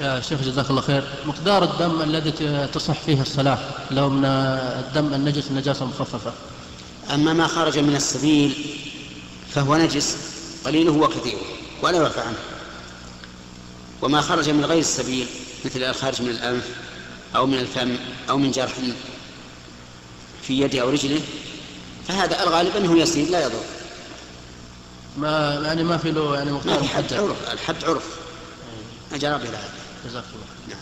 يا شيخ جزاك الله خير. مقدار الدم الذي تصح فيه الصلاة لو من الدم النجس نجاسة مخففة. أما ما خرج من السبيل فهو نجس قليله وكثيره ولا يعفى عنه. وما خرج من غير السبيل مثل الخارج من الأنف أو من الفم أو من جرح في يده أو رجله فهذا الغالب أنه يسير لا يضر. ما يعني ما في له يعني مقدار في حد محدد عرف الحد عرف. أجرى بهذا جزاك الله